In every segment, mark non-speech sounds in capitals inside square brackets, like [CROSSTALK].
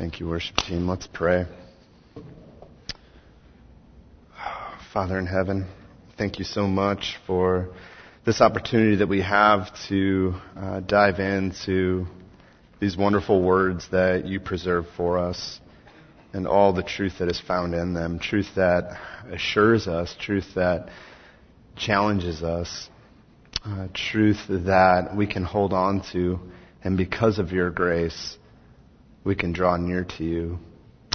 Thank you, worship team. Let's pray. Father in heaven, thank you so much for this opportunity that we have to uh, dive into these wonderful words that you preserve for us and all the truth that is found in them. Truth that assures us, truth that challenges us, uh, truth that we can hold on to, and because of your grace, we can draw near to you.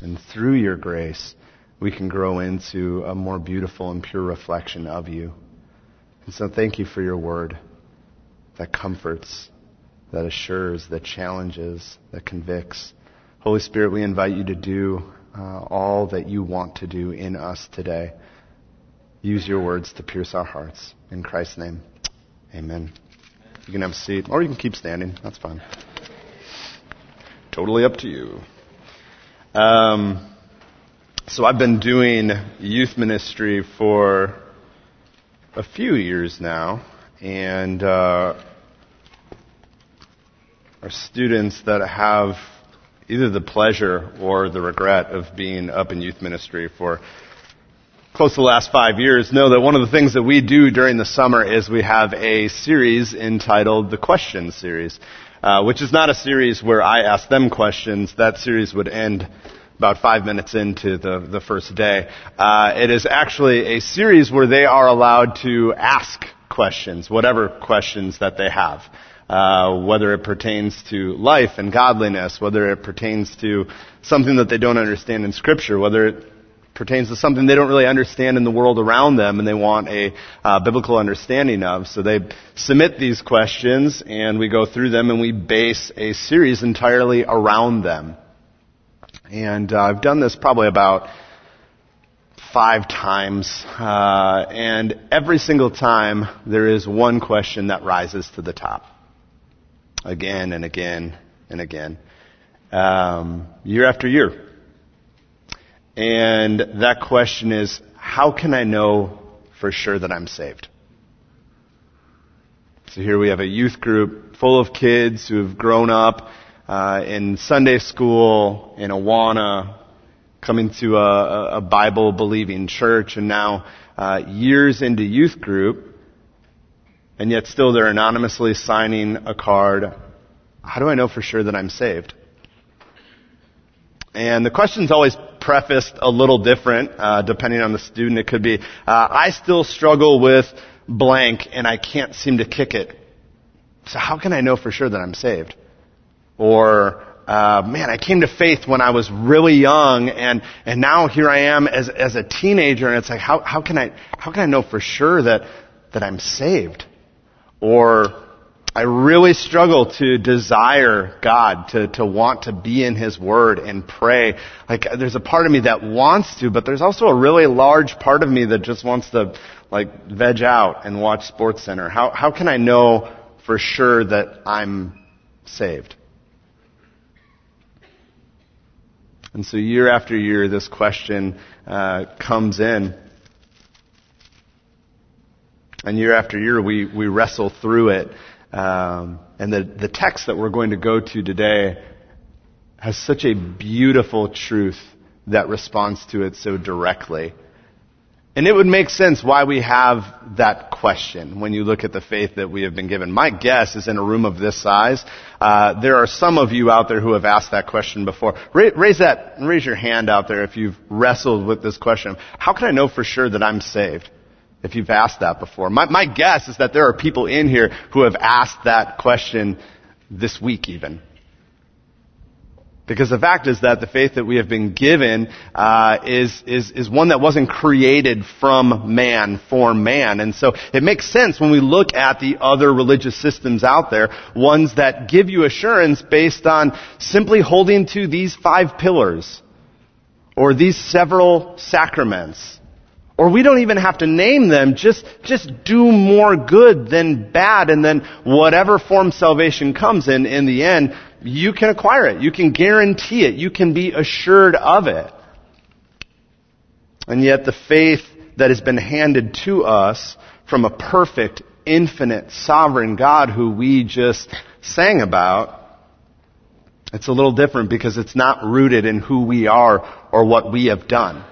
And through your grace, we can grow into a more beautiful and pure reflection of you. And so thank you for your word that comforts, that assures, that challenges, that convicts. Holy Spirit, we invite you to do uh, all that you want to do in us today. Use your words to pierce our hearts. In Christ's name, amen. You can have a seat, or you can keep standing. That's fine. Totally up to you. Um, so I've been doing youth ministry for a few years now, and uh, our students that have either the pleasure or the regret of being up in youth ministry for close to the last five years know that one of the things that we do during the summer is we have a series entitled the Question Series, uh, which is not a series where I ask them questions. That series would end about five minutes into the, the first day. Uh, it is actually a series where they are allowed to ask questions, whatever questions that they have. Uh, whether it pertains to life and godliness, whether it pertains to something that they don't understand in Scripture, whether it pertains to something they don't really understand in the world around them and they want a uh, biblical understanding of. So they submit these questions and we go through them and we base a series entirely around them. And uh, I've done this probably about five times, uh, and every single time there is one question that rises to the top, again and again and again, um, year after year. And that question is, how can I know for sure that I'm saved? So here we have a youth group full of kids who have grown up uh, in Sunday school, in Awana, coming to a, a Bible believing church, and now uh, years into youth group, and yet still they're anonymously signing a card. How do I know for sure that I'm saved? And the question's always prefaced a little different, uh, depending on the student. It could be, uh, I still struggle with blank and I can't seem to kick it. So how can I know for sure that I'm saved? Or, uh, man, I came to faith when I was really young and, and now here I am as, as a teenager and it's like, how, how can I, how can I know for sure that, that I'm saved? Or, I really struggle to desire God, to, to want to be in His Word and pray. Like, there's a part of me that wants to, but there's also a really large part of me that just wants to, like, veg out and watch SportsCenter. How, how can I know for sure that I'm saved? And so year after year, this question uh, comes in. And year after year, we, we wrestle through it. Um, and the, the text that we're going to go to today has such a beautiful truth that responds to it so directly. And it would make sense why we have that question when you look at the faith that we have been given. My guess is in a room of this size, uh, there are some of you out there who have asked that question before. Raise that, raise your hand out there if you've wrestled with this question. How can I know for sure that I'm saved? If you've asked that before. My, my guess is that there are people in here who have asked that question this week even. Because the fact is that the faith that we have been given uh, is, is, is one that wasn't created from man for man. And so it makes sense when we look at the other religious systems out there, ones that give you assurance based on simply holding to these five pillars or these several sacraments or we don't even have to name them, just, just do more good than bad, and then whatever form salvation comes in, in the end, you can acquire it. You can guarantee it. You can be assured of it. And yet the faith that has been handed to us from a perfect, infinite, sovereign God who we just sang about It's a little different because it's not rooted in who we are or what we have done.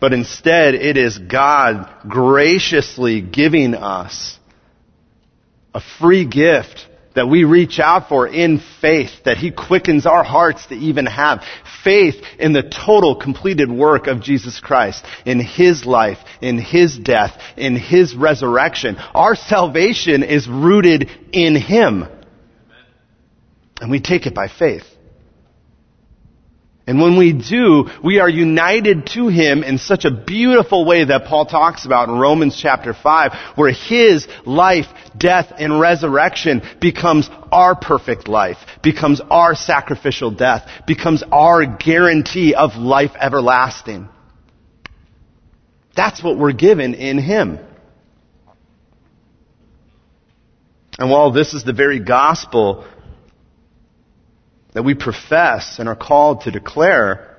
But instead, it is God graciously giving us a free gift that we reach out for in faith, that He quickens our hearts to even have. Faith in the total completed work of Jesus Christ, in His life, in His death, in His resurrection. Our salvation is rooted in Him. And we take it by faith. And when we do, we are united to Him in such a beautiful way that Paul talks about in Romans chapter 5, where His life, death, and resurrection becomes our perfect life, becomes our sacrificial death, becomes our guarantee of life everlasting. That's what we're given in Him. And while this is the very gospel that we profess and are called to declare,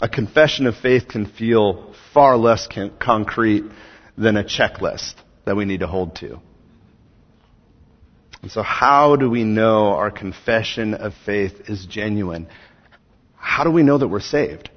a confession of faith can feel far less con- concrete than a checklist that we need to hold to. And so how do we know our confession of faith is genuine? How do we know that we're saved?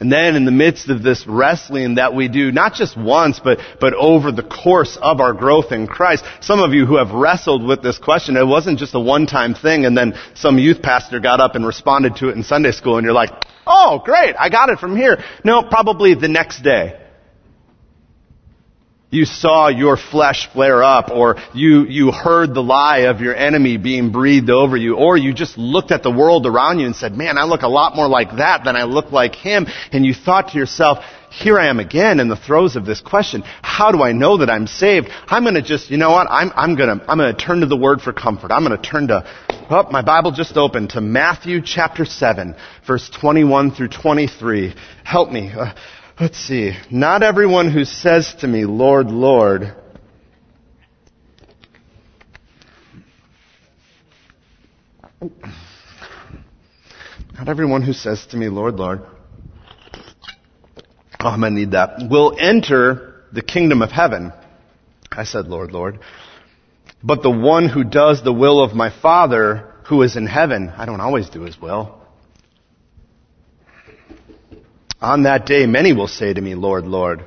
And then in the midst of this wrestling that we do, not just once, but, but over the course of our growth in Christ, some of you who have wrestled with this question, it wasn't just a one-time thing and then some youth pastor got up and responded to it in Sunday school and you're like, oh great, I got it from here. No, probably the next day you saw your flesh flare up, or you, you heard the lie of your enemy being breathed over you, or you just looked at the world around you and said, man, I look a lot more like that than I look like him, and you thought to yourself, here I am again in the throes of this question. How do I know that I'm saved? I'm gonna just, you know what? I'm, I'm gonna, I'm gonna turn to the Word for comfort. I'm gonna turn to, oh, my Bible just opened to Matthew chapter 7, verse 21 through 23. Help me. Uh, Let's see. Not everyone who says to me, Lord, Lord, not everyone who says to me, Lord, Lord, oh, I'm going to need that, will enter the kingdom of heaven. I said, Lord, Lord. But the one who does the will of my Father who is in heaven, I don't always do his will. On that day, many will say to me, Lord, Lord,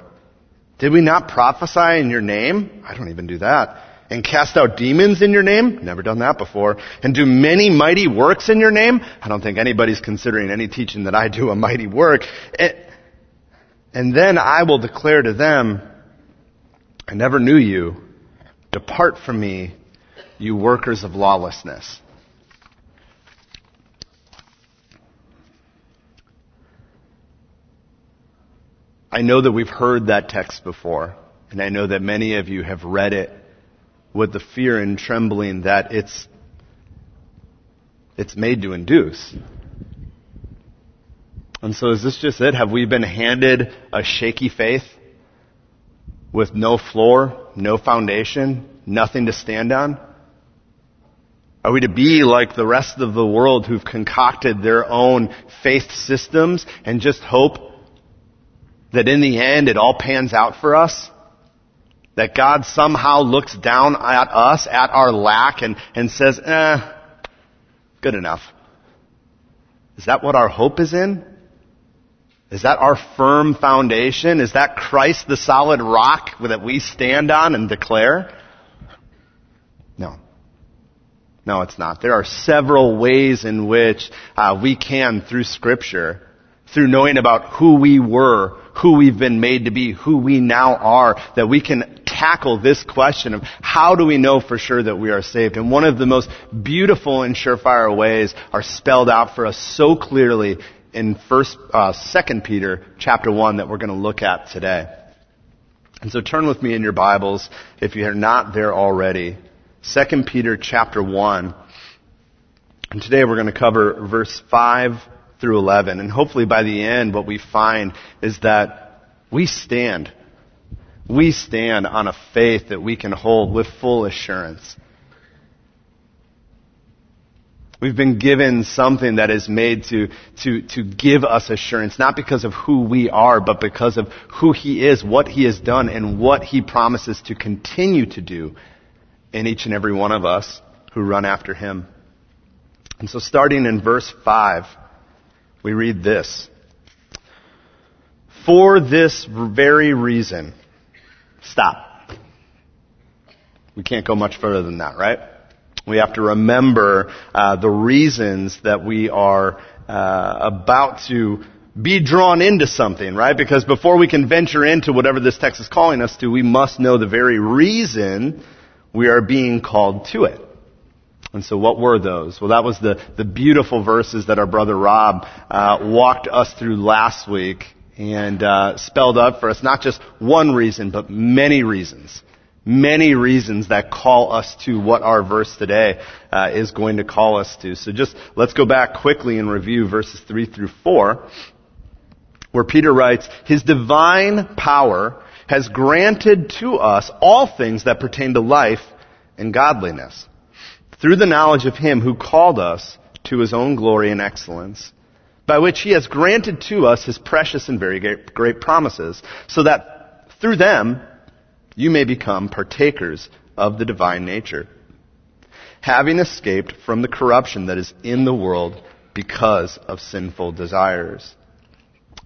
did we not prophesy in your name? I don't even do that. And cast out demons in your name? Never done that before. And do many mighty works in your name? I don't think anybody's considering any teaching that I do a mighty work. And then I will declare to them, I never knew you. Depart from me, you workers of lawlessness. I know that we've heard that text before, and I know that many of you have read it with the fear and trembling that it's, it's made to induce. And so is this just it? Have we been handed a shaky faith with no floor, no foundation, nothing to stand on? Are we to be like the rest of the world who've concocted their own faith systems and just hope that in the end it all pans out for us? That God somehow looks down at us, at our lack, and, and says, eh, good enough. Is that what our hope is in? Is that our firm foundation? Is that Christ the solid rock that we stand on and declare? No. No, it's not. There are several ways in which uh, we can, through Scripture, through knowing about who we were, who we've been made to be, who we now are, that we can tackle this question of how do we know for sure that we are saved? And one of the most beautiful and surefire ways are spelled out for us so clearly in first, uh, second Peter chapter one that we're going to look at today. And so turn with me in your Bibles if you are not there already. Second Peter chapter one. And today we're going to cover verse 5 through 11. And hopefully by the end, what we find is that we stand. We stand on a faith that we can hold with full assurance. We've been given something that is made to, to, to give us assurance, not because of who we are, but because of who He is, what He has done, and what He promises to continue to do in each and every one of us who run after him. And so starting in verse 5, we read this. For this very reason, stop. We can't go much further than that, right? We have to remember uh, the reasons that we are uh, about to be drawn into something, right? Because before we can venture into whatever this text is calling us to, we must know the very reason we are being called to it. And so what were those? Well, that was the, the beautiful verses that our brother Rob uh, walked us through last week and uh, spelled out for us not just one reason, but many reasons. Many reasons that call us to what our verse today uh, is going to call us to. So just let's go back quickly and review verses 3 through 4, where Peter writes, His divine power has granted to us all things that pertain to life and godliness through the knowledge of him who called us to his own glory and excellence, by which he has granted to us his precious and very great promises, so that through them you may become partakers of the divine nature, having escaped from the corruption that is in the world because of sinful desires.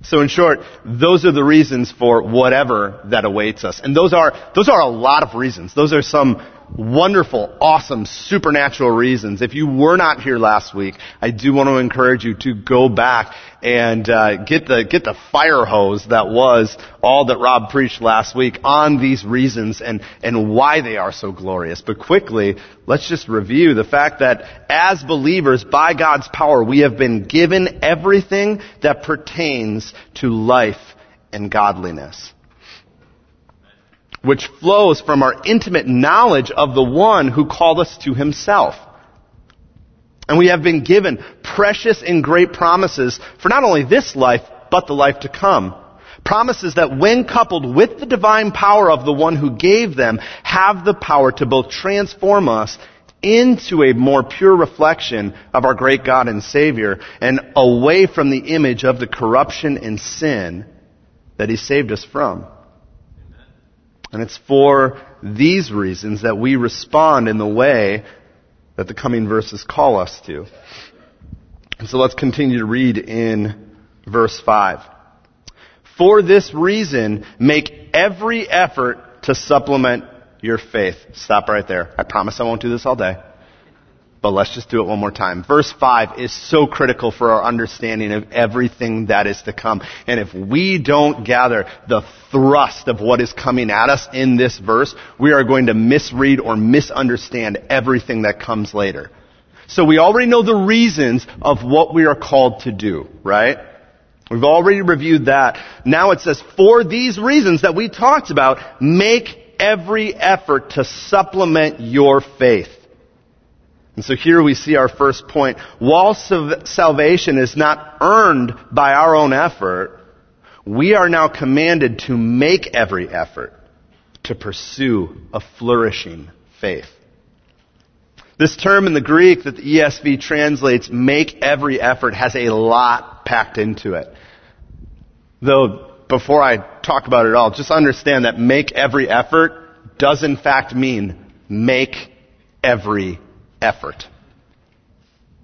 So in short, those are the reasons for whatever that awaits us. And those are, those are a lot of reasons. Those are some wonderful, awesome, supernatural reasons. If you were not here last week, I do want to encourage you to go back and uh, get the get the fire hose that was all that Rob preached last week on these reasons and and why they are so glorious. But quickly, let's just review the fact that as believers, by God's power, we have been given everything that pertains to life and godliness which flows from our intimate knowledge of the one who called us to himself. And we have been given precious and great promises for not only this life, but the life to come. Promises that when coupled with the divine power of the one who gave them, have the power to both transform us into a more pure reflection of our great God and Savior and away from the image of the corruption and sin that He saved us from. And it's for these reasons that we respond in the way that the coming verses call us to. And So let's continue to read in verse 5. For this reason, make every effort to supplement your faith. Stop right there. I promise I won't do this all day. But let's just do it one more time. Verse 5 is so critical for our understanding of everything that is to come. And if we don't gather the thrust of what is coming at us in this verse, we are going to misread or misunderstand everything that comes later. So we already know the reasons of what we are called to do, right? We've already reviewed that. Now it says, for these reasons that we talked about, make every effort to supplement your faith. And so here we see our first point. While salvation is not earned by our own effort, we are now commanded to make every effort to pursue a flourishing faith. This term in the Greek that the ESV translates make every effort has a lot packed into it. Though before I talk about it all, just understand that make every effort does in fact mean make every effort.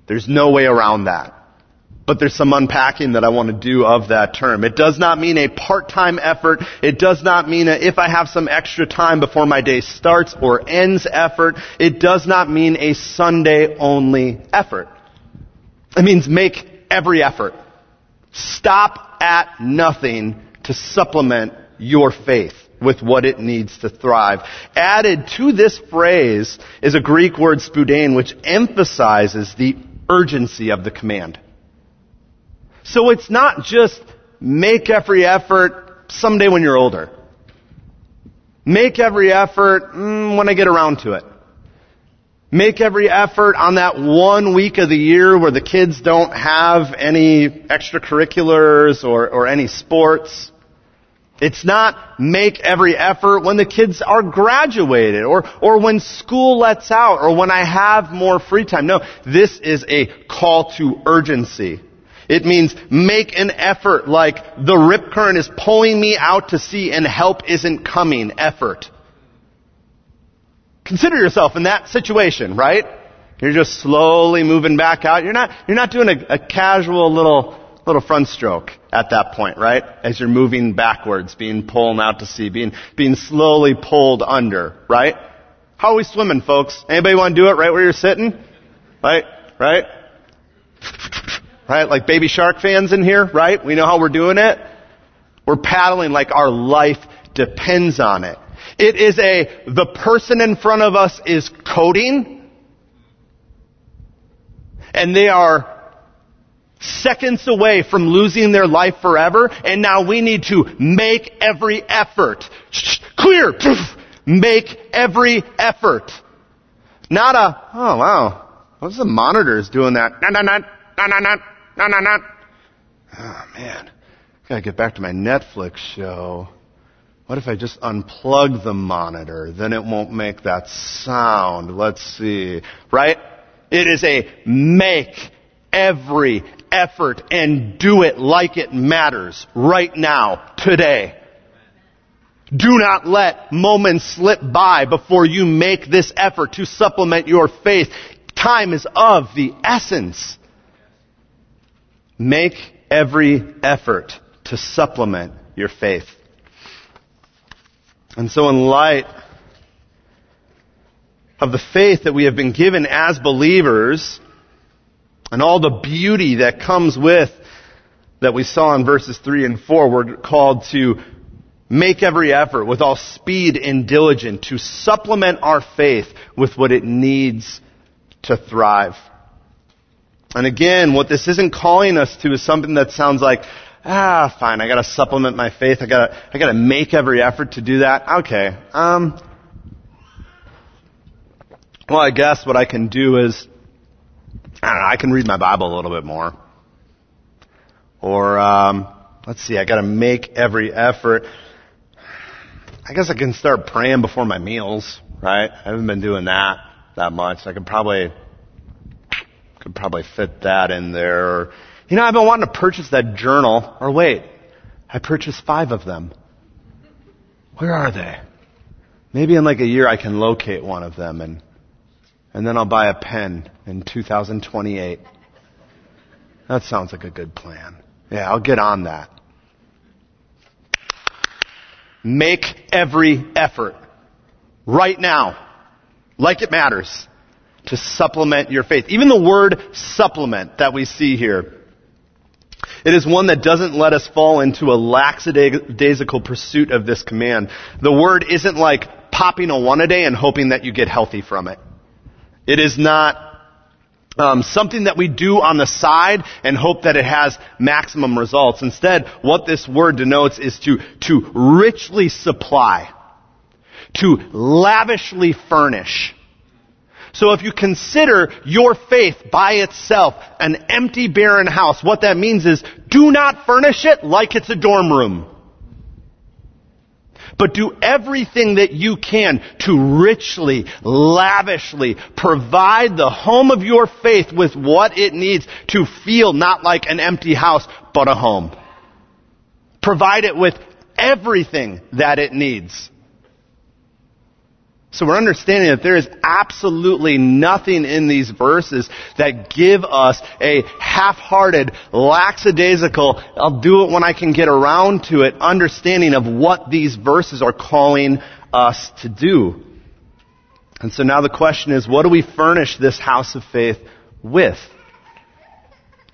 There's no way around that. But there's some unpacking that I want to do of that term. It does not mean a part-time effort. It does not mean a if I have some extra time before my day starts or ends effort. It does not mean a Sunday only effort. It means make every effort. Stop at nothing to supplement your faith with what it needs to thrive. Added to this phrase is a Greek word spoudein, which emphasizes the urgency of the command. So it's not just make every effort someday when you're older. Make every effort mm, when I get around to it. Make every effort on that one week of the year where the kids don't have any extracurriculars or, or any sports. It's not make every effort when the kids are graduated or, or when school lets out or when I have more free time. No, this is a call to urgency. It means make an effort like the rip current is pulling me out to sea and help isn't coming effort. Consider yourself in that situation, right? You're just slowly moving back out. You're not, you're not doing a, a casual little, little front stroke at that point, right? As you're moving backwards, being pulled out to sea, being, being slowly pulled under, right? How are we swimming, folks? Anybody want to do it right where you're sitting? Right? Right? Right? Like baby shark fans in here, right? We know how we're doing it. We're paddling like our life depends on it. It is a, the person in front of us is coding, and they are seconds away from losing their life forever, and now we need to make every effort. Clear! Make every effort. Not a, oh wow, what's the monitors doing that? Na na na, na na na, na na na. Oh man, gotta get back to my Netflix show. What if I just unplug the monitor? Then it won't make that sound. Let's see. Right? It is a make every effort and do it like it matters right now, today. Do not let moments slip by before you make this effort to supplement your faith. Time is of the essence. Make every effort to supplement your faith. And so in light of the faith that we have been given as believers and all the beauty that comes with that we saw in verses 3 and 4, we're called to make every effort with all speed and diligence to supplement our faith with what it needs to thrive. And again, what this isn't calling us to is something that sounds like, ah, fine, I gotta supplement my faith, I gotta, I gotta make every effort to do that. Okay, um, well, I guess what I can do is, I don't know, I can read my Bible a little bit more. Or, um, let's see, I gotta make every effort. I guess I can start praying before my meals, right? I haven't been doing that that much. I could probably, could probably fit that in there. You know, I've been wanting to purchase that journal. Or wait, I purchased five of them. Where are they? Maybe in like a year I can locate one of them and, and then I'll buy a pen in 2028. That sounds like a good plan. Yeah, I'll get on that. Make every effort right now, like it matters, to supplement your faith. Even the word supplement that we see here, it is one that doesn't let us fall into a lackadaisical pursuit of this command. The word isn't like popping a one a day and hoping that you get healthy from it. It is not um, something that we do on the side and hope that it has maximum results. Instead, what this word denotes is to, to richly supply, to lavishly furnish. So if you consider your faith by itself an empty, barren house, what that means is do not furnish it like it's a dorm room. But do everything that you can to richly, lavishly provide the home of your faith with what it needs to feel not like an empty house, but a home. Provide it with everything that it needs. So we're understanding that there is absolutely nothing in these verses that give us a half-hearted, lackadaisical, I'll do it when I can get around to it, understanding of what these verses are calling us to do. And so now the question is, what do we furnish this house of faith with?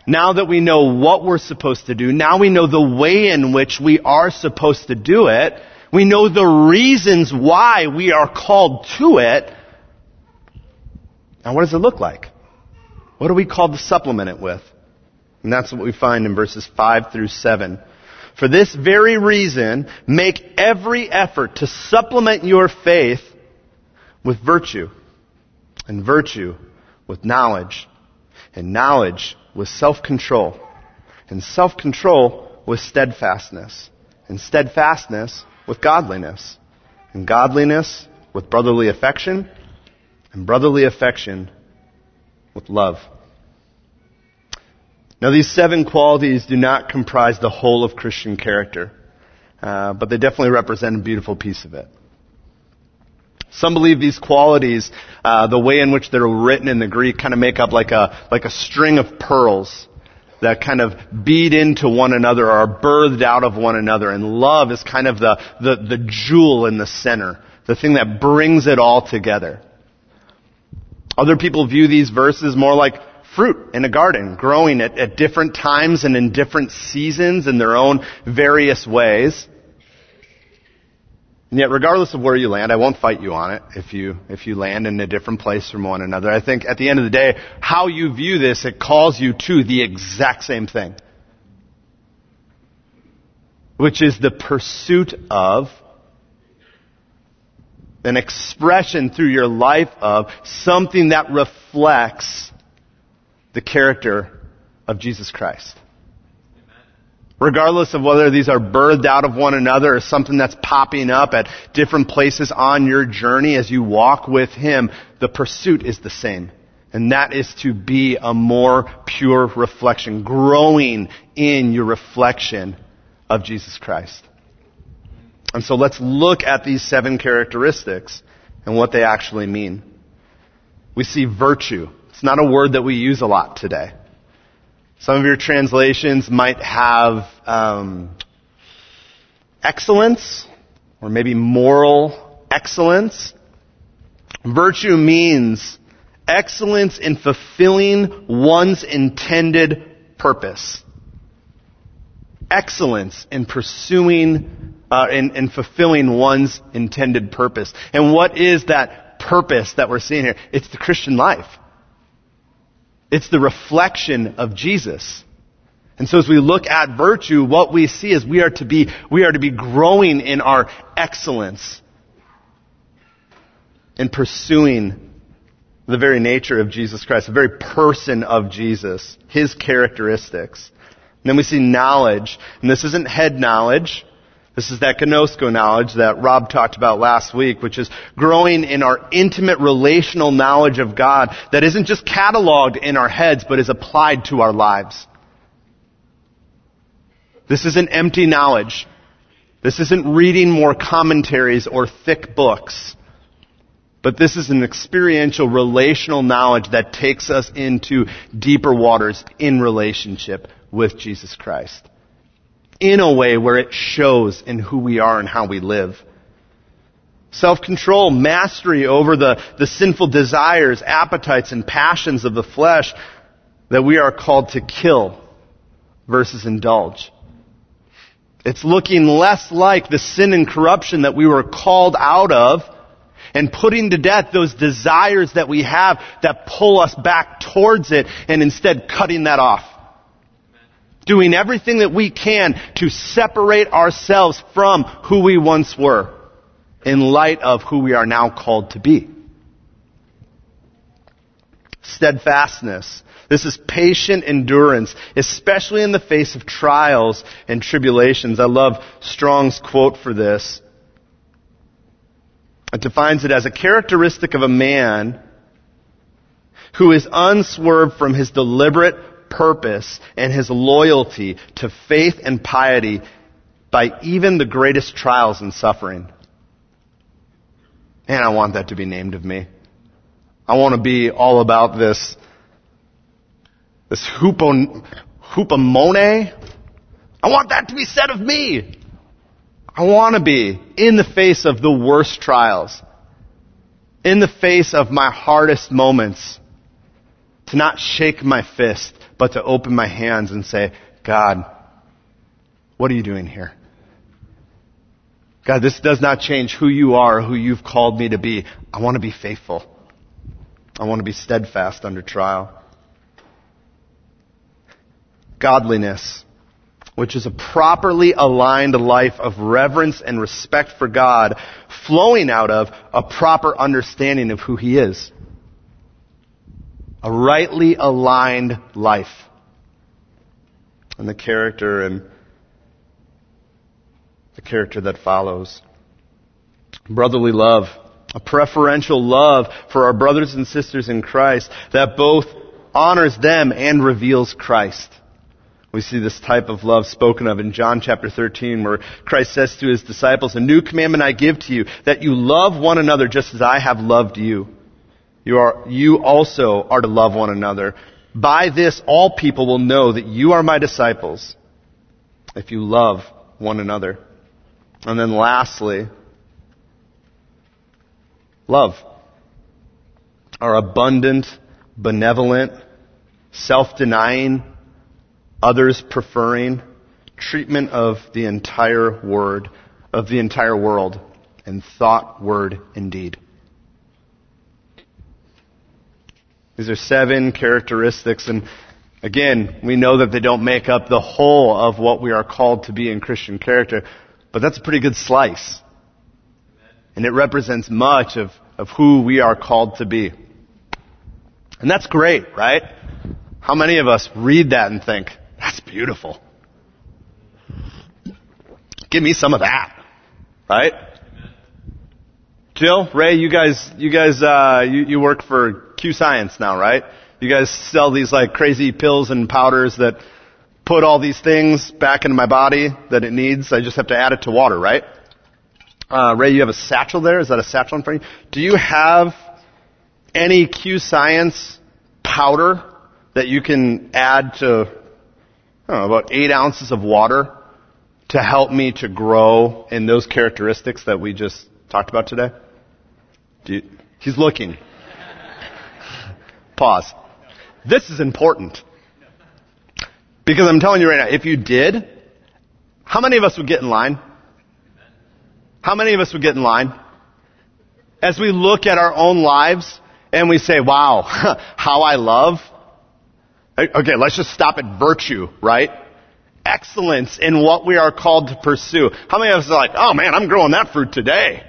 Now that we know what we're supposed to do, now we know the way in which we are supposed to do it, we know the reasons why we are called to it. Now what does it look like? What are we called to supplement it with? And that's what we find in verses 5 through 7. For this very reason, make every effort to supplement your faith with virtue, and virtue with knowledge, and knowledge with self-control, and self-control with steadfastness, and steadfastness with godliness, and godliness with brotherly affection, and brotherly affection with love. Now, these seven qualities do not comprise the whole of Christian character, uh, but they definitely represent a beautiful piece of it. Some believe these qualities, uh, the way in which they're written in the Greek, kind of make up like a like a string of pearls that kind of beat into one another or are birthed out of one another. And love is kind of the, the, the jewel in the center, the thing that brings it all together. Other people view these verses more like fruit in a garden, growing at, at different times and in different seasons in their own various ways. And yet, regardless of where you land, I won't fight you on it if you, if you land in a different place from one another. I think at the end of the day, how you view this, it calls you to the exact same thing. Which is the pursuit of an expression through your life of something that reflects the character of Jesus Christ regardless of whether these are birthed out of one another or something that's popping up at different places on your journey as you walk with Him, the pursuit is the same. And that is to be a more pure reflection, growing in your reflection of Jesus Christ. And so let's look at these seven characteristics and what they actually mean. We see virtue. It's not a word that we use a lot today. Some of your translations might have um, excellence, or maybe moral excellence. Virtue means excellence in fulfilling one's intended purpose. Excellence in pursuing, uh, in, in fulfilling one's intended purpose. And what is that purpose that we're seeing here? It's the Christian life. It's the reflection of Jesus. And so as we look at virtue, what we see is we are to be, we are to be growing in our excellence in pursuing the very nature of Jesus Christ, the very person of Jesus, His characteristics. And then we see knowledge, and this isn't head knowledge, this is that gnosko knowledge that Rob talked about last week, which is growing in our intimate relational knowledge of God that isn't just cataloged in our heads, but is applied to our lives. This isn't empty knowledge. This isn't reading more commentaries or thick books. But this is an experiential relational knowledge that takes us into deeper waters in relationship with Jesus Christ in a way where it shows in who we are and how we live. Self-control, mastery over the, the sinful desires, appetites, and passions of the flesh that we are called to kill versus indulge. It's looking less like the sin and corruption that we were called out of and putting to death those desires that we have that pull us back towards it and instead cutting that off doing everything that we can to separate ourselves from who we once were in light of who we are now called to be. Steadfastness. This is patient endurance, especially in the face of trials and tribulations. I love Strong's quote for this. It defines it as a characteristic of a man who is unswerved from his deliberate purpose and his loyalty to faith and piety by even the greatest trials and suffering. And I want that to be named of me. I want to be all about this, this hupon, hupomone. I want that to be said of me. I want to be in the face of the worst trials, in the face of my hardest moments, to not shake my fist, but to open my hands and say, God, what are you doing here? God, this does not change who you are, who you've called me to be. I want to be faithful. I want to be steadfast under trial. Godliness, which is a properly aligned life of reverence and respect for God, flowing out of a proper understanding of who He is. A rightly aligned life. And the character and the character that follows. Brotherly love. A preferential love for our brothers and sisters in Christ that both honors them and reveals Christ. We see this type of love spoken of in John chapter 13 where Christ says to his disciples, A new commandment I give to you, that you love one another just as I have loved you. You, are, you also are to love one another. By this all people will know that you are my disciples if you love one another. And then lastly, love. Our abundant, benevolent, self-denying, others preferring treatment of the entire word, of the entire world and thought, word, and deed. These are seven characteristics and again, we know that they don't make up the whole of what we are called to be in Christian character, but that's a pretty good slice. And it represents much of, of who we are called to be. And that's great, right? How many of us read that and think, that's beautiful. Give me some of that. Right? Jill, Ray, you guys, you guys, uh, you, you work for Q Science now, right? You guys sell these like crazy pills and powders that put all these things back into my body that it needs. I just have to add it to water, right? Uh, Ray, you have a satchel there. Is that a satchel in front of you? Do you have any Q Science powder that you can add to know, about eight ounces of water to help me to grow in those characteristics that we just talked about today? You, he's looking. Pause. This is important. Because I'm telling you right now, if you did, how many of us would get in line? How many of us would get in line? As we look at our own lives and we say, wow, [LAUGHS] how I love, Okay, let's just stop at virtue, right? Excellence in what we are called to pursue. How many of us are like, oh man, I'm growing that fruit today?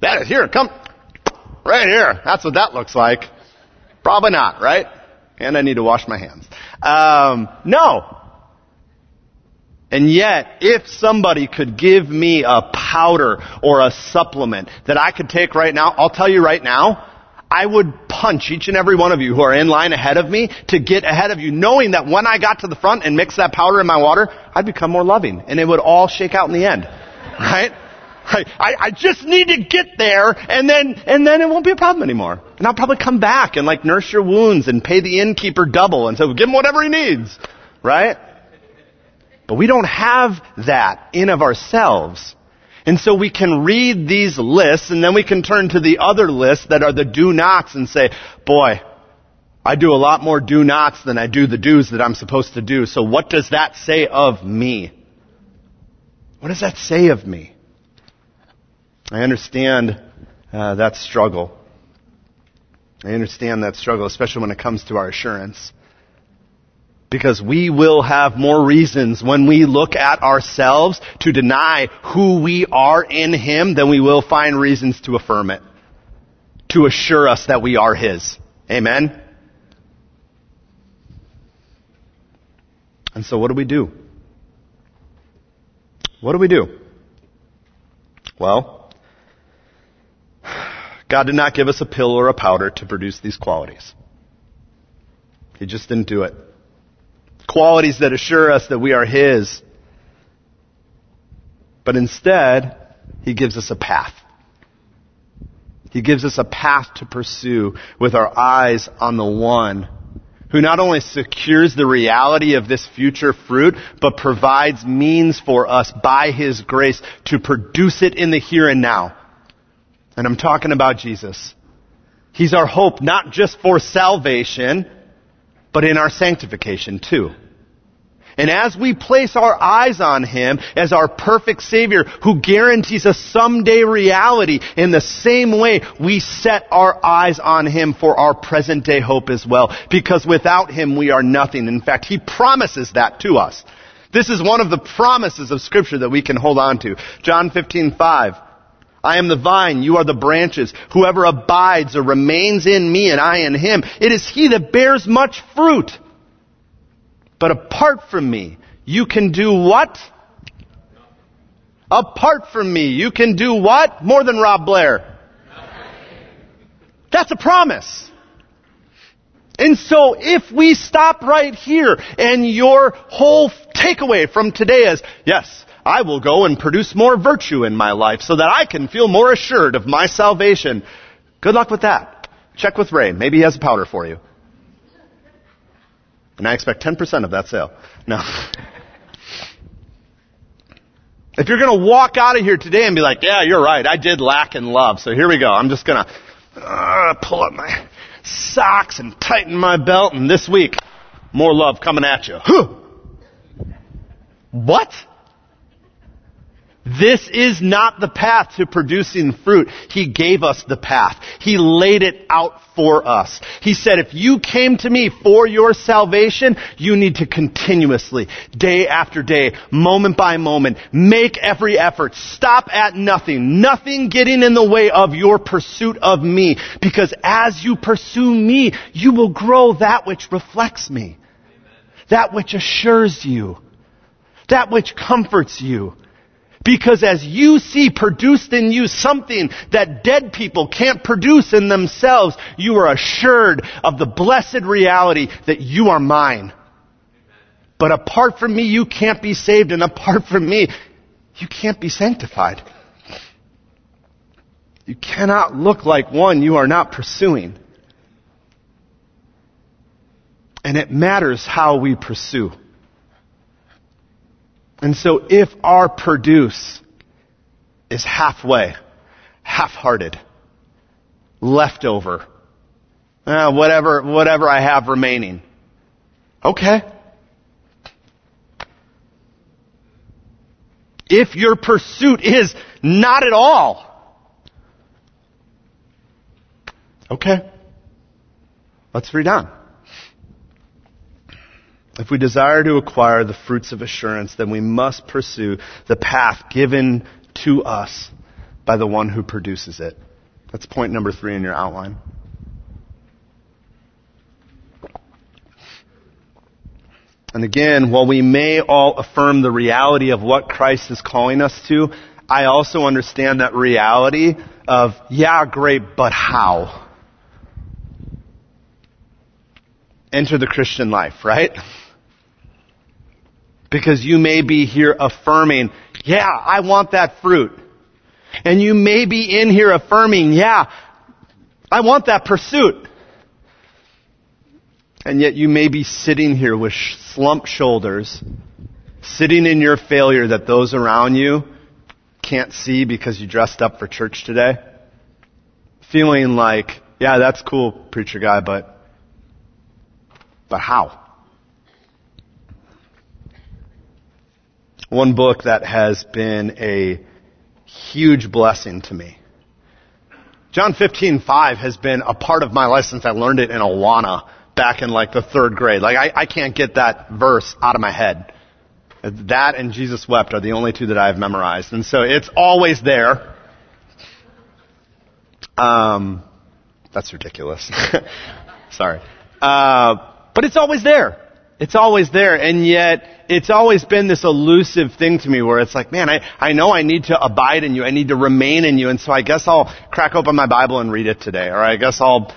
That is here, come, right here. That's what that looks like. Probably not, right? And I need to wash my hands. Um, no. And yet, if somebody could give me a powder or a supplement that I could take right now, I'll tell you right now, I would punch each and every one of you who are in line ahead of me to get ahead of you, knowing that when I got to the front and mixed that powder in my water, I'd become more loving, and it would all shake out in the end. Right? I, I just need to get there, and then, and then it won't be a problem anymore. And I'll probably come back and like nurse your wounds and pay the innkeeper double and so give him whatever he needs. Right? But we don't have that in of ourselves. And so we can read these lists and then we can turn to the other lists that are the do nots and say, boy, I do a lot more do nots than I do the do's that I'm supposed to do. So what does that say of me? What does that say of me? I understand uh, that struggle. I understand that struggle, especially when it comes to our assurance. Because we will have more reasons when we look at ourselves to deny who we are in Him than we will find reasons to affirm it. To assure us that we are His. Amen? And so what do we do? What do we do? Well, God did not give us a pill or a powder to produce these qualities. He just didn't do it qualities that assure us that we are His. But instead, He gives us a path. He gives us a path to pursue with our eyes on the one who not only secures the reality of this future fruit, but provides means for us by His grace to produce it in the here and now. And I'm talking about Jesus. He's our hope not just for salvation, but in our sanctification too. And as we place our eyes on Him as our perfect Savior who guarantees a someday reality, in the same way we set our eyes on Him for our present day hope as well. Because without Him we are nothing. In fact, He promises that to us. This is one of the promises of Scripture that we can hold on to. John 15, 5. I am the vine, you are the branches. Whoever abides or remains in me and I in him, it is he that bears much fruit. But apart from me, you can do what? Apart from me, you can do what? More than Rob Blair. That's a promise. And so if we stop right here and your whole takeaway from today is, yes, I will go and produce more virtue in my life so that I can feel more assured of my salvation. Good luck with that. Check with Ray. Maybe he has a powder for you. And I expect 10% of that sale. No. If you're going to walk out of here today and be like, yeah, you're right, I did lack in love, so here we go. I'm just going to uh, pull up my socks and tighten my belt, and this week, more love coming at you. Huh. What? This is not the path to producing fruit. He gave us the path. He laid it out for us. He said, if you came to me for your salvation, you need to continuously, day after day, moment by moment, make every effort. Stop at nothing. Nothing getting in the way of your pursuit of me. Because as you pursue me, you will grow that which reflects me. That which assures you. That which comforts you. Because as you see produced in you something that dead people can't produce in themselves, you are assured of the blessed reality that you are mine. But apart from me, you can't be saved, and apart from me, you can't be sanctified. You cannot look like one you are not pursuing. And it matters how we pursue. And so if our produce is halfway, half-hearted, leftover, uh, whatever, whatever I have remaining, okay. If your pursuit is not at all, okay, let's read on. If we desire to acquire the fruits of assurance, then we must pursue the path given to us by the one who produces it. That's point number three in your outline. And again, while we may all affirm the reality of what Christ is calling us to, I also understand that reality of, yeah, great, but how? Enter the Christian life, right? Because you may be here affirming, yeah, I want that fruit. And you may be in here affirming, yeah, I want that pursuit. And yet you may be sitting here with slumped shoulders, sitting in your failure that those around you can't see because you dressed up for church today. Feeling like, yeah, that's cool, preacher guy, but, but how? One book that has been a huge blessing to me. John 15:5 has been a part of my life since I learned it in Awana back in like the third grade. Like I, I can't get that verse out of my head. That and Jesus wept are the only two that I've memorized. And so it's always there. Um, that's ridiculous. [LAUGHS] Sorry. Uh, but it's always there. It's always there. And yet, it's always been this elusive thing to me where it's like, man, I, I know I need to abide in you. I need to remain in you. And so I guess I'll crack open my Bible and read it today. Or I guess I'll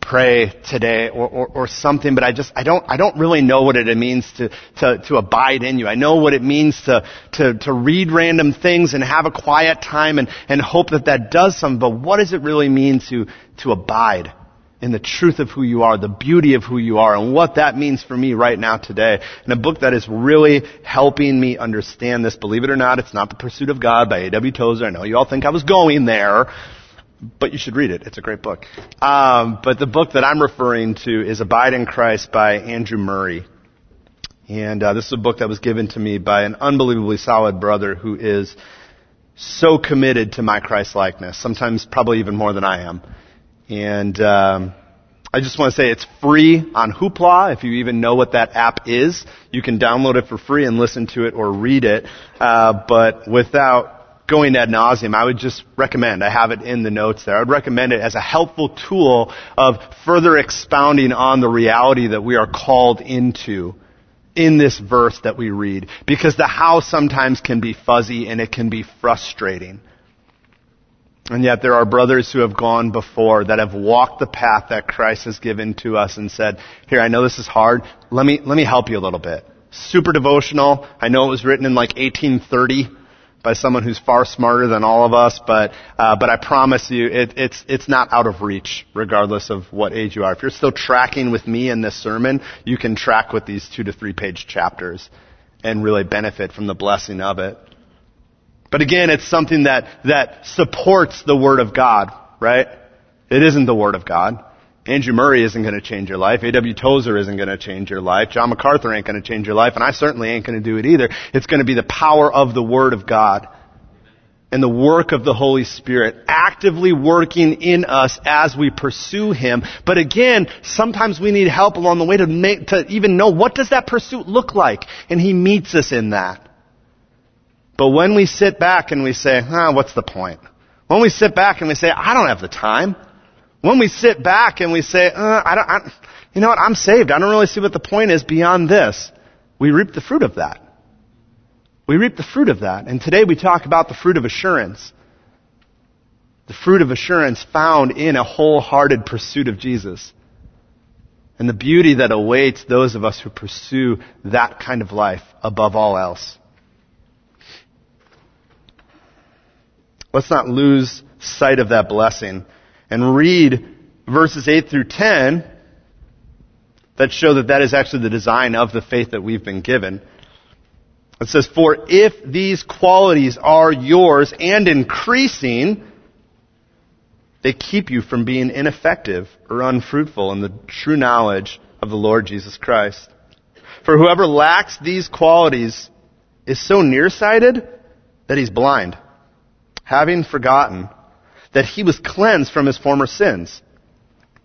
pray today or, or, or something, but I just, I don't, I don't really know what it means to, to, to abide in you. I know what it means to, to, to read random things and have a quiet time and, and hope that that does something, but what does it really mean to, to abide? In the truth of who you are, the beauty of who you are, and what that means for me right now today. And a book that is really helping me understand this. Believe it or not, it's not The Pursuit of God by A.W. Tozer. I know you all think I was going there, but you should read it. It's a great book. Um, but the book that I'm referring to is Abide in Christ by Andrew Murray. And uh, this is a book that was given to me by an unbelievably solid brother who is so committed to my Christ likeness, sometimes probably even more than I am. And um, I just want to say it's free on Hoopla. If you even know what that app is, you can download it for free and listen to it or read it. Uh, but without going ad nauseum, I would just recommend. I have it in the notes there. I would recommend it as a helpful tool of further expounding on the reality that we are called into in this verse that we read. Because the how sometimes can be fuzzy and it can be frustrating. And yet there are brothers who have gone before that have walked the path that Christ has given to us and said, here, I know this is hard. Let me, let me help you a little bit. Super devotional. I know it was written in like 1830 by someone who's far smarter than all of us, but, uh, but I promise you, it, it's, it's not out of reach, regardless of what age you are. If you're still tracking with me in this sermon, you can track with these two to three page chapters and really benefit from the blessing of it. But again, it's something that, that supports the Word of God, right? It isn't the Word of God. Andrew Murray isn't going to change your life. A.W. Tozer isn't going to change your life. John MacArthur ain't going to change your life, and I certainly ain't going to do it either. It's going to be the power of the Word of God and the work of the Holy Spirit actively working in us as we pursue Him. But again, sometimes we need help along the way to make, to even know what does that pursuit look like? And He meets us in that. But when we sit back and we say, ah, what's the point? When we sit back and we say, I don't have the time. When we sit back and we say, uh, I don't, I, you know what, I'm saved. I don't really see what the point is beyond this. We reap the fruit of that. We reap the fruit of that. And today we talk about the fruit of assurance. The fruit of assurance found in a wholehearted pursuit of Jesus. And the beauty that awaits those of us who pursue that kind of life above all else. Let's not lose sight of that blessing and read verses 8 through 10 that show that that is actually the design of the faith that we've been given. It says, For if these qualities are yours and increasing, they keep you from being ineffective or unfruitful in the true knowledge of the Lord Jesus Christ. For whoever lacks these qualities is so nearsighted that he's blind having forgotten that he was cleansed from his former sins.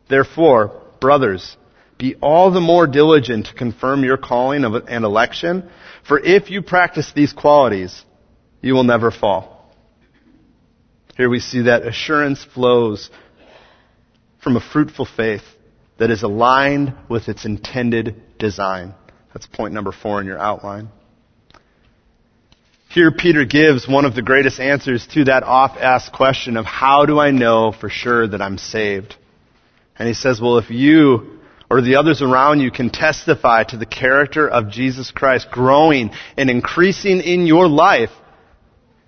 Therefore, brothers, be all the more diligent to confirm your calling and election, for if you practice these qualities, you will never fall. Here we see that assurance flows from a fruitful faith that is aligned with its intended design. That's point number four in your outline. Here Peter gives one of the greatest answers to that oft asked question of how do I know for sure that I'm saved? And he says, well, if you or the others around you can testify to the character of Jesus Christ growing and increasing in your life,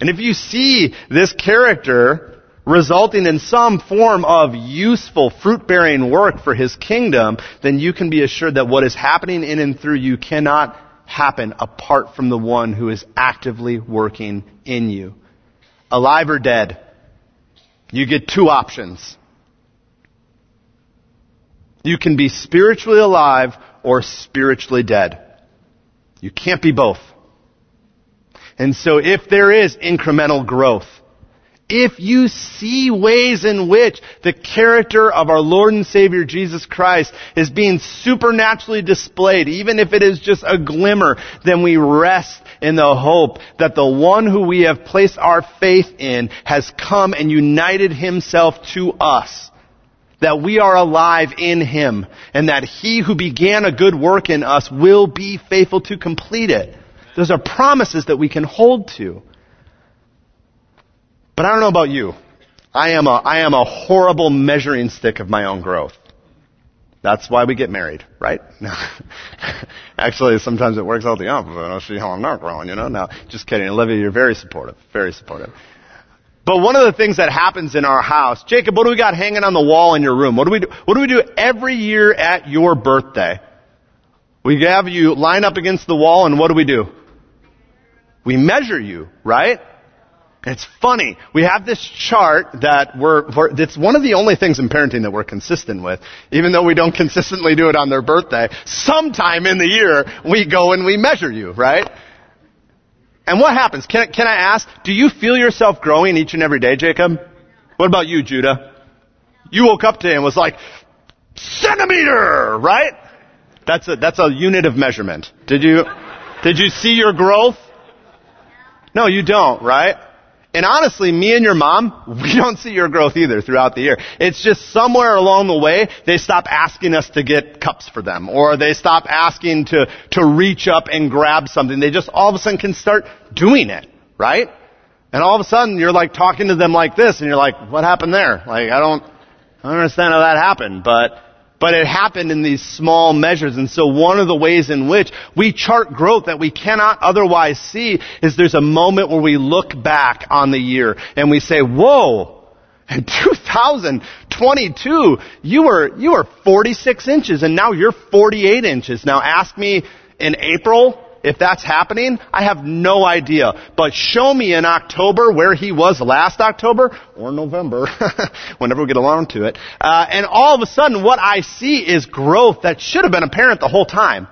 and if you see this character resulting in some form of useful fruit-bearing work for His kingdom, then you can be assured that what is happening in and through you cannot happen apart from the one who is actively working in you. Alive or dead, you get two options. You can be spiritually alive or spiritually dead. You can't be both. And so if there is incremental growth, if you see ways in which the character of our Lord and Savior Jesus Christ is being supernaturally displayed, even if it is just a glimmer, then we rest in the hope that the one who we have placed our faith in has come and united himself to us. That we are alive in him and that he who began a good work in us will be faithful to complete it. Those are promises that we can hold to. But I don't know about you. I am a, I am a horrible measuring stick of my own growth. That's why we get married, right? [LAUGHS] Actually, sometimes it works out the opposite. I'll see how I'm not growing, you know? No, just kidding. Olivia, you're very supportive. Very supportive. But one of the things that happens in our house, Jacob, what do we got hanging on the wall in your room? What do we do? What do we do every year at your birthday? We have you line up against the wall and what do we do? We measure you, right? It's funny. We have this chart that we're, it's one of the only things in parenting that we're consistent with, even though we don't consistently do it on their birthday. Sometime in the year, we go and we measure you, right? And what happens? Can, can I ask, do you feel yourself growing each and every day, Jacob? What about you, Judah? You woke up today and was like, centimeter, right? That's a, that's a unit of measurement. Did you, did you see your growth? No, you don't, right? And honestly, me and your mom, [LAUGHS] we don't see your growth either throughout the year. It's just somewhere along the way, they stop asking us to get cups for them, or they stop asking to, to reach up and grab something. They just all of a sudden can start doing it, right? And all of a sudden you're like talking to them like this and you're like, what happened there? Like, I don't, I don't understand how that happened, but, but it happened in these small measures. And so one of the ways in which we chart growth that we cannot otherwise see is there's a moment where we look back on the year and we say, whoa, [LAUGHS] in 2022, you were, you were 46 inches and now you're 48 inches. Now ask me in April if that's happening, I have no idea. But show me in October where he was last October or November, [LAUGHS] whenever we get along to it. Uh, and all of a sudden, what I see is growth that should have been apparent the whole time,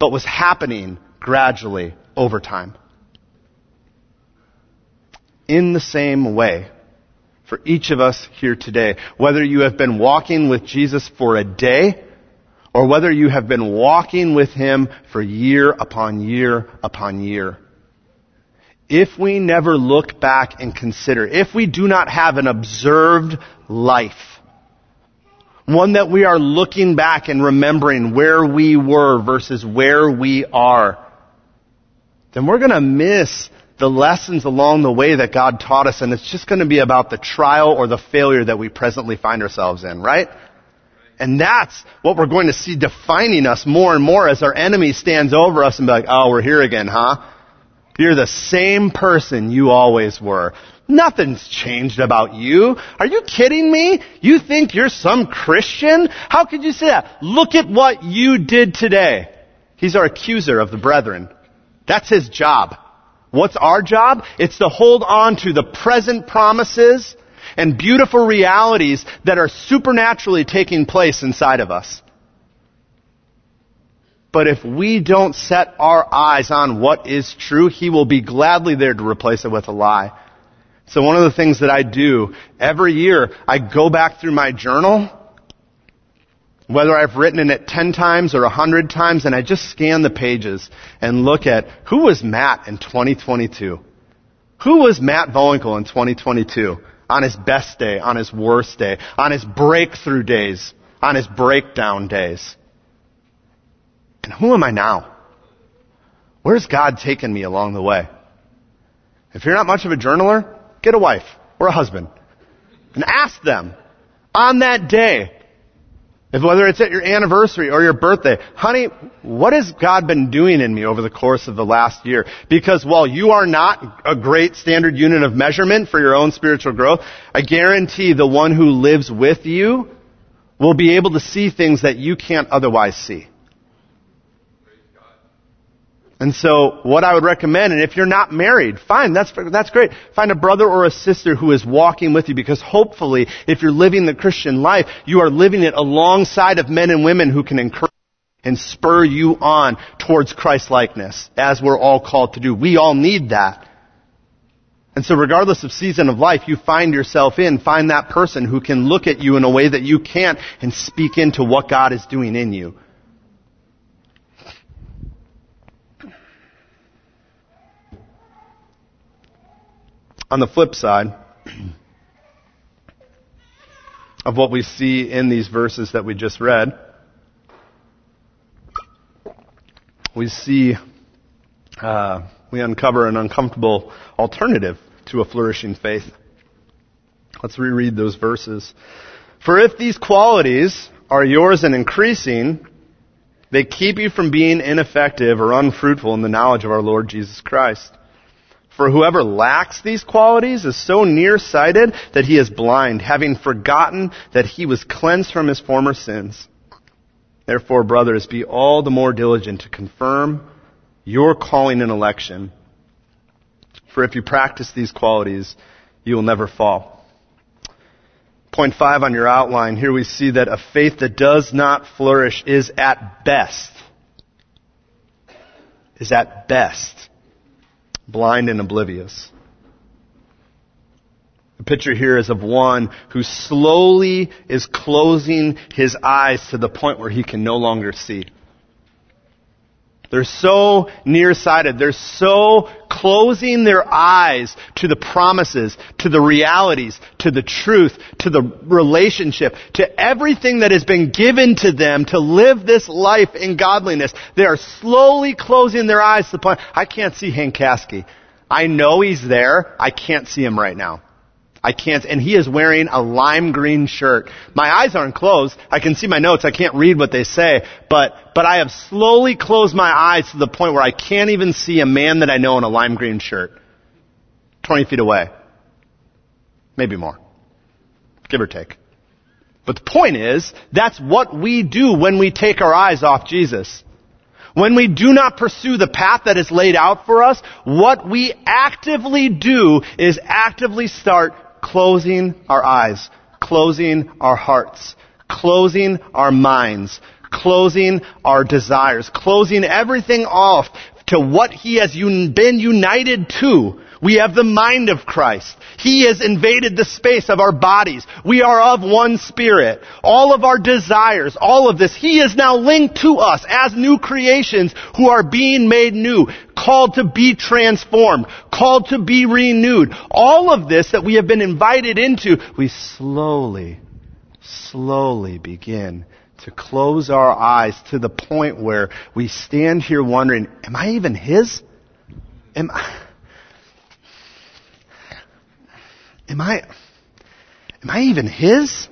but was happening gradually over time. In the same way, for each of us here today, whether you have been walking with Jesus for a day or whether you have been walking with Him for year upon year upon year. If we never look back and consider, if we do not have an observed life, one that we are looking back and remembering where we were versus where we are, then we're going to miss the lessons along the way that God taught us, and it's just going to be about the trial or the failure that we presently find ourselves in, right? And that's what we're going to see defining us more and more as our enemy stands over us and be like, oh, we're here again, huh? You're the same person you always were. Nothing's changed about you. Are you kidding me? You think you're some Christian? How could you say that? Look at what you did today. He's our accuser of the brethren. That's his job. What's our job? It's to hold on to the present promises and beautiful realities that are supernaturally taking place inside of us. But if we don't set our eyes on what is true, He will be gladly there to replace it with a lie. So one of the things that I do every year, I go back through my journal, whether I've written in it 10 times or 100 times, and I just scan the pages and look at who was Matt in 2022? Who was Matt Vohwinkel in 2022? On his best day, on his worst day, on his breakthrough days, on his breakdown days. And who am I now? Where's God taken me along the way? If you're not much of a journaler, get a wife or a husband and ask them on that day, if whether it's at your anniversary or your birthday, honey, what has God been doing in me over the course of the last year? Because while you are not a great standard unit of measurement for your own spiritual growth, I guarantee the one who lives with you will be able to see things that you can't otherwise see. And so, what I would recommend, and if you're not married, fine, that's, that's great. Find a brother or a sister who is walking with you because hopefully, if you're living the Christian life, you are living it alongside of men and women who can encourage and spur you on towards Christ likeness, as we're all called to do. We all need that. And so regardless of season of life you find yourself in, find that person who can look at you in a way that you can't and speak into what God is doing in you. On the flip side of what we see in these verses that we just read, we see, uh, we uncover an uncomfortable alternative to a flourishing faith. Let's reread those verses. For if these qualities are yours and increasing, they keep you from being ineffective or unfruitful in the knowledge of our Lord Jesus Christ. For whoever lacks these qualities is so nearsighted that he is blind, having forgotten that he was cleansed from his former sins. Therefore, brothers, be all the more diligent to confirm your calling and election. For if you practice these qualities, you will never fall. Point five on your outline, here we see that a faith that does not flourish is at best, is at best blind and oblivious. The picture here is of one who slowly is closing his eyes to the point where he can no longer see. They're so nearsighted. They're so closing their eyes to the promises, to the realities, to the truth, to the relationship, to everything that has been given to them to live this life in godliness. They are slowly closing their eyes to the point, I can't see Hank Caskey. I know he's there. I can't see him right now. I can't, and he is wearing a lime green shirt. My eyes aren't closed. I can see my notes. I can't read what they say, but, but I have slowly closed my eyes to the point where I can't even see a man that I know in a lime green shirt. 20 feet away. Maybe more. Give or take. But the point is, that's what we do when we take our eyes off Jesus. When we do not pursue the path that is laid out for us, what we actively do is actively start closing our eyes, closing our hearts, closing our minds, closing our desires, closing everything off to what He has been united to we have the mind of Christ. He has invaded the space of our bodies. We are of one spirit. All of our desires, all of this, He is now linked to us as new creations who are being made new, called to be transformed, called to be renewed. All of this that we have been invited into, we slowly, slowly begin to close our eyes to the point where we stand here wondering, am I even His? Am I? Am I, am I even His?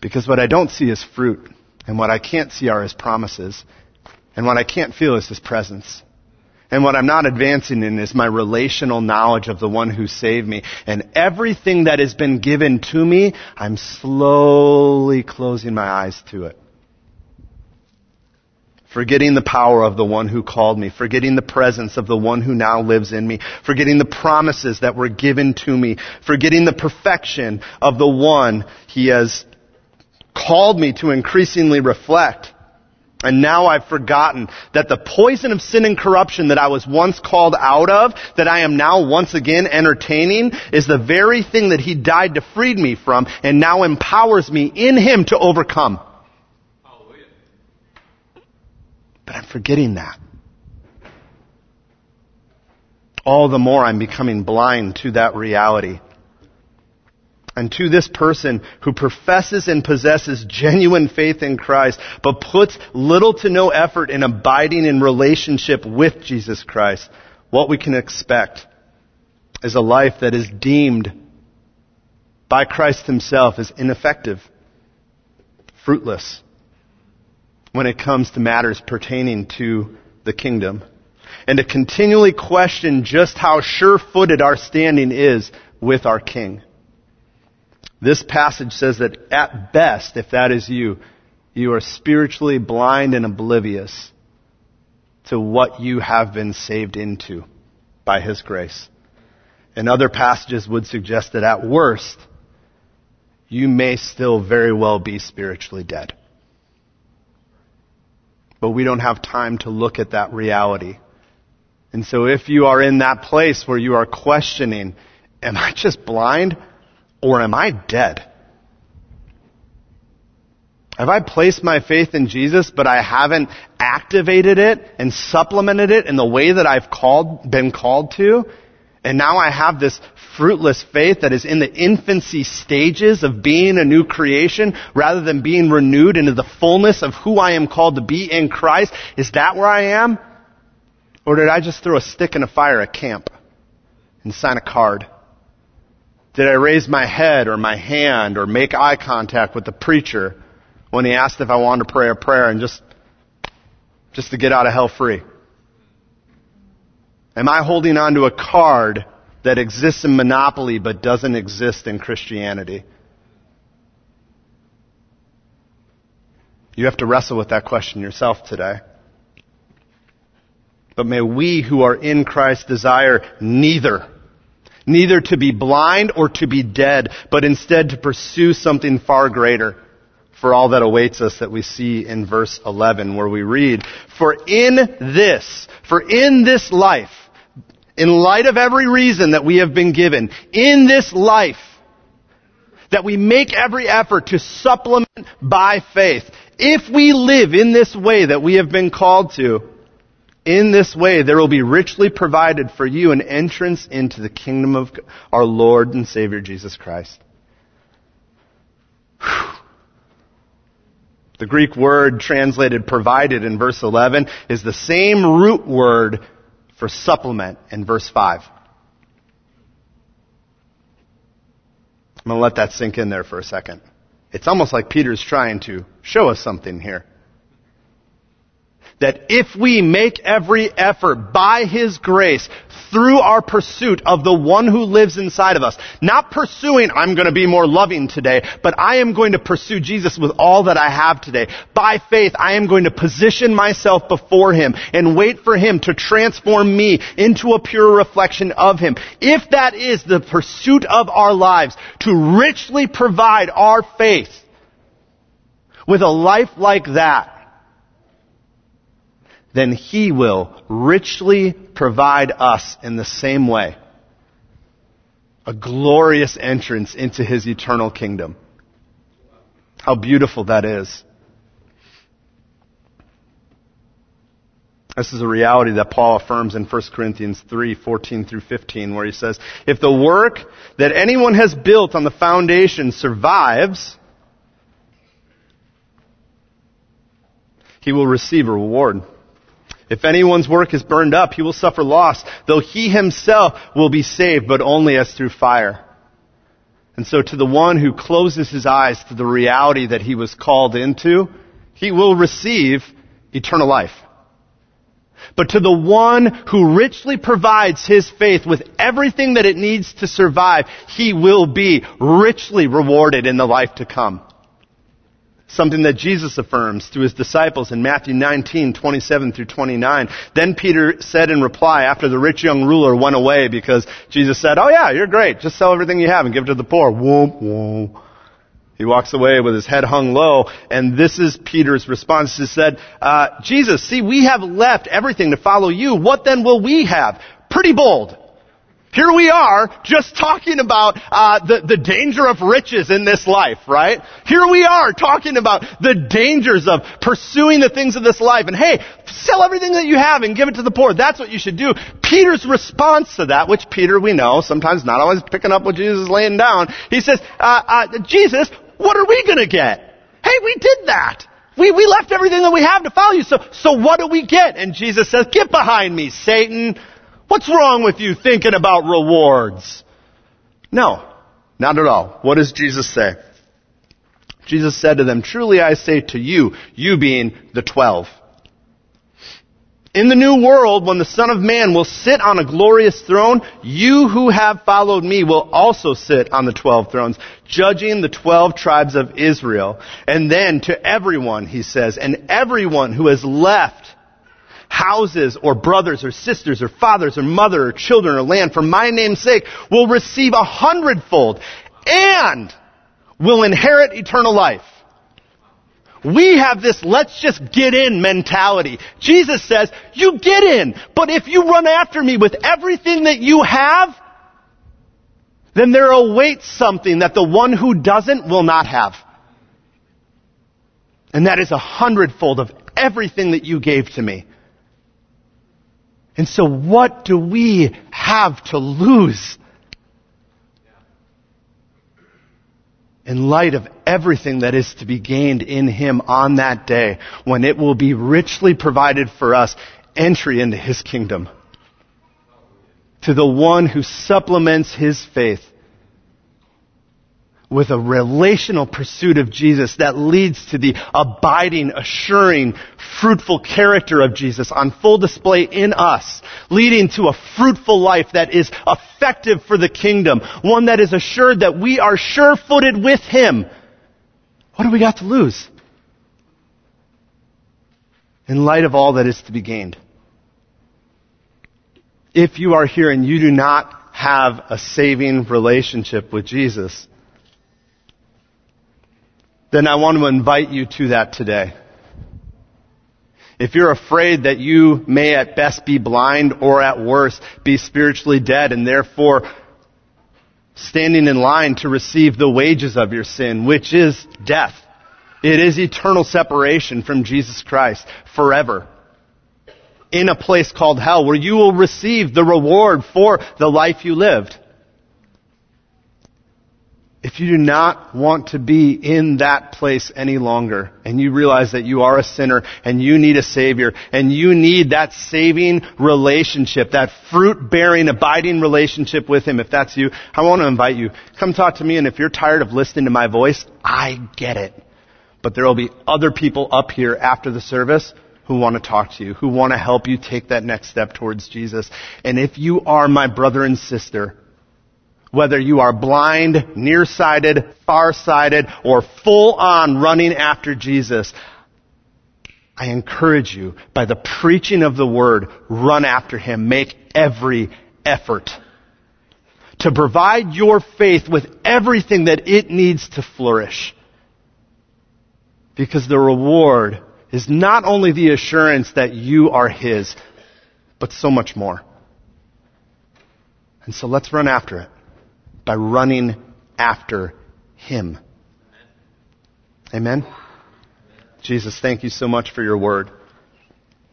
Because what I don't see is fruit, and what I can't see are His promises, and what I can't feel is His presence. And what I'm not advancing in is my relational knowledge of the one who saved me. And everything that has been given to me, I'm slowly closing my eyes to it forgetting the power of the one who called me, forgetting the presence of the one who now lives in me, forgetting the promises that were given to me, forgetting the perfection of the one he has called me to increasingly reflect. And now I've forgotten that the poison of sin and corruption that I was once called out of, that I am now once again entertaining, is the very thing that He died to free me from and now empowers me in Him to overcome. But I'm forgetting that. All the more I'm becoming blind to that reality. And to this person who professes and possesses genuine faith in Christ, but puts little to no effort in abiding in relationship with Jesus Christ, what we can expect is a life that is deemed by Christ himself as ineffective, fruitless, when it comes to matters pertaining to the kingdom. And to continually question just how sure-footed our standing is with our King. This passage says that at best, if that is you, you are spiritually blind and oblivious to what you have been saved into by His grace. And other passages would suggest that at worst, you may still very well be spiritually dead. But we don't have time to look at that reality. And so if you are in that place where you are questioning, am I just blind or am I dead? Have I placed my faith in Jesus, but I haven't activated it and supplemented it in the way that I've called, been called to? And now I have this fruitless faith that is in the infancy stages of being a new creation rather than being renewed into the fullness of who I am called to be in Christ? Is that where I am? Or did I just throw a stick in a fire at camp and sign a card? Did I raise my head or my hand or make eye contact with the preacher when he asked if I wanted to pray a prayer and just, just to get out of hell free? Am I holding on to a card that exists in monopoly but doesn't exist in Christianity? You have to wrestle with that question yourself today. But may we who are in Christ desire neither. Neither to be blind or to be dead, but instead to pursue something far greater for all that awaits us that we see in verse 11 where we read, For in this, for in this life, in light of every reason that we have been given in this life, that we make every effort to supplement by faith. If we live in this way that we have been called to, in this way there will be richly provided for you an entrance into the kingdom of our Lord and Savior Jesus Christ. Whew. The Greek word translated provided in verse 11 is the same root word for supplement in verse 5. I'm going to let that sink in there for a second. It's almost like Peter's trying to show us something here that if we make every effort by His grace through our pursuit of the one who lives inside of us, not pursuing, I'm going to be more loving today, but I am going to pursue Jesus with all that I have today. By faith, I am going to position myself before Him and wait for Him to transform me into a pure reflection of Him. If that is the pursuit of our lives, to richly provide our faith with a life like that, then He will richly provide us in the same way. A glorious entrance into His eternal kingdom. How beautiful that is. This is a reality that Paul affirms in 1 Corinthians 3, 14 through 15, where he says, If the work that anyone has built on the foundation survives, he will receive a reward. If anyone's work is burned up, he will suffer loss, though he himself will be saved, but only as through fire. And so to the one who closes his eyes to the reality that he was called into, he will receive eternal life. But to the one who richly provides his faith with everything that it needs to survive, he will be richly rewarded in the life to come. Something that Jesus affirms to his disciples in Matthew 19, 27 through 29. Then Peter said in reply after the rich young ruler went away because Jesus said, oh yeah, you're great. Just sell everything you have and give it to the poor. Whoop, whoop. He walks away with his head hung low, and this is Peter's response. He said, uh, Jesus, see, we have left everything to follow you. What then will we have? Pretty bold. Here we are just talking about uh, the, the danger of riches in this life, right? Here we are talking about the dangers of pursuing the things of this life. And hey, sell everything that you have and give it to the poor. That's what you should do. Peter's response to that, which Peter we know, sometimes not always picking up what Jesus is laying down, he says, uh, uh, Jesus, what are we going to get? Hey, we did that. We, we left everything that we have to follow you. So, so what do we get? And Jesus says, get behind me, Satan. What's wrong with you thinking about rewards? No, not at all. What does Jesus say? Jesus said to them, Truly I say to you, you being the twelve, in the new world, when the Son of Man will sit on a glorious throne, you who have followed me will also sit on the twelve thrones, judging the twelve tribes of Israel. And then to everyone, he says, and everyone who has left houses or brothers or sisters or fathers or mother or children or land for my name's sake will receive a hundredfold and will inherit eternal life. We have this let's just get in mentality. Jesus says, you get in, but if you run after me with everything that you have, then there awaits something that the one who doesn't will not have. And that is a hundredfold of everything that you gave to me. And so what do we have to lose? In light of everything that is to be gained in Him on that day, when it will be richly provided for us entry into His kingdom. To the one who supplements His faith with a relational pursuit of Jesus that leads to the abiding, assuring, fruitful character of Jesus on full display in us, leading to a fruitful life that is effective for the kingdom, one that is assured that we are sure-footed with Him. What do we got to lose? In light of all that is to be gained. If you are here and you do not have a saving relationship with Jesus, then I want to invite you to that today. If you're afraid that you may at best be blind or at worst be spiritually dead and therefore standing in line to receive the wages of your sin, which is death. It is eternal separation from Jesus Christ forever. In a place called hell where you will receive the reward for the life you lived. If you do not want to be in that place any longer, and you realize that you are a sinner, and you need a Savior, and you need that saving relationship, that fruit-bearing, abiding relationship with Him, if that's you, I want to invite you, come talk to me, and if you're tired of listening to my voice, I get it. But there will be other people up here after the service who want to talk to you, who want to help you take that next step towards Jesus. And if you are my brother and sister, whether you are blind, nearsighted, farsighted, or full on running after Jesus, I encourage you, by the preaching of the word, run after him. Make every effort to provide your faith with everything that it needs to flourish. Because the reward is not only the assurance that you are his, but so much more. And so let's run after it by running after Him. Amen? Jesus, thank you so much for your word.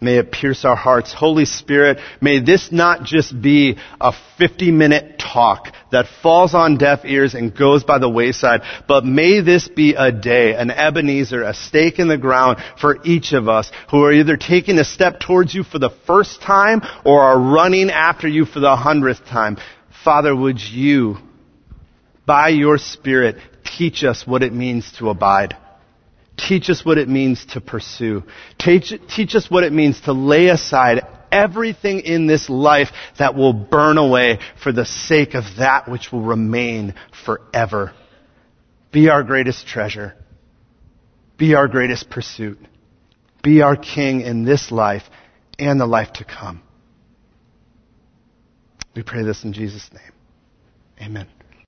May it pierce our hearts. Holy Spirit, may this not just be a 50 minute talk that falls on deaf ears and goes by the wayside, but may this be a day, an Ebenezer, a stake in the ground for each of us who are either taking a step towards you for the first time or are running after you for the hundredth time. Father, would you by your Spirit, teach us what it means to abide. Teach us what it means to pursue. Teach, teach us what it means to lay aside everything in this life that will burn away for the sake of that which will remain forever. Be our greatest treasure. Be our greatest pursuit. Be our King in this life and the life to come. We pray this in Jesus' name. Amen.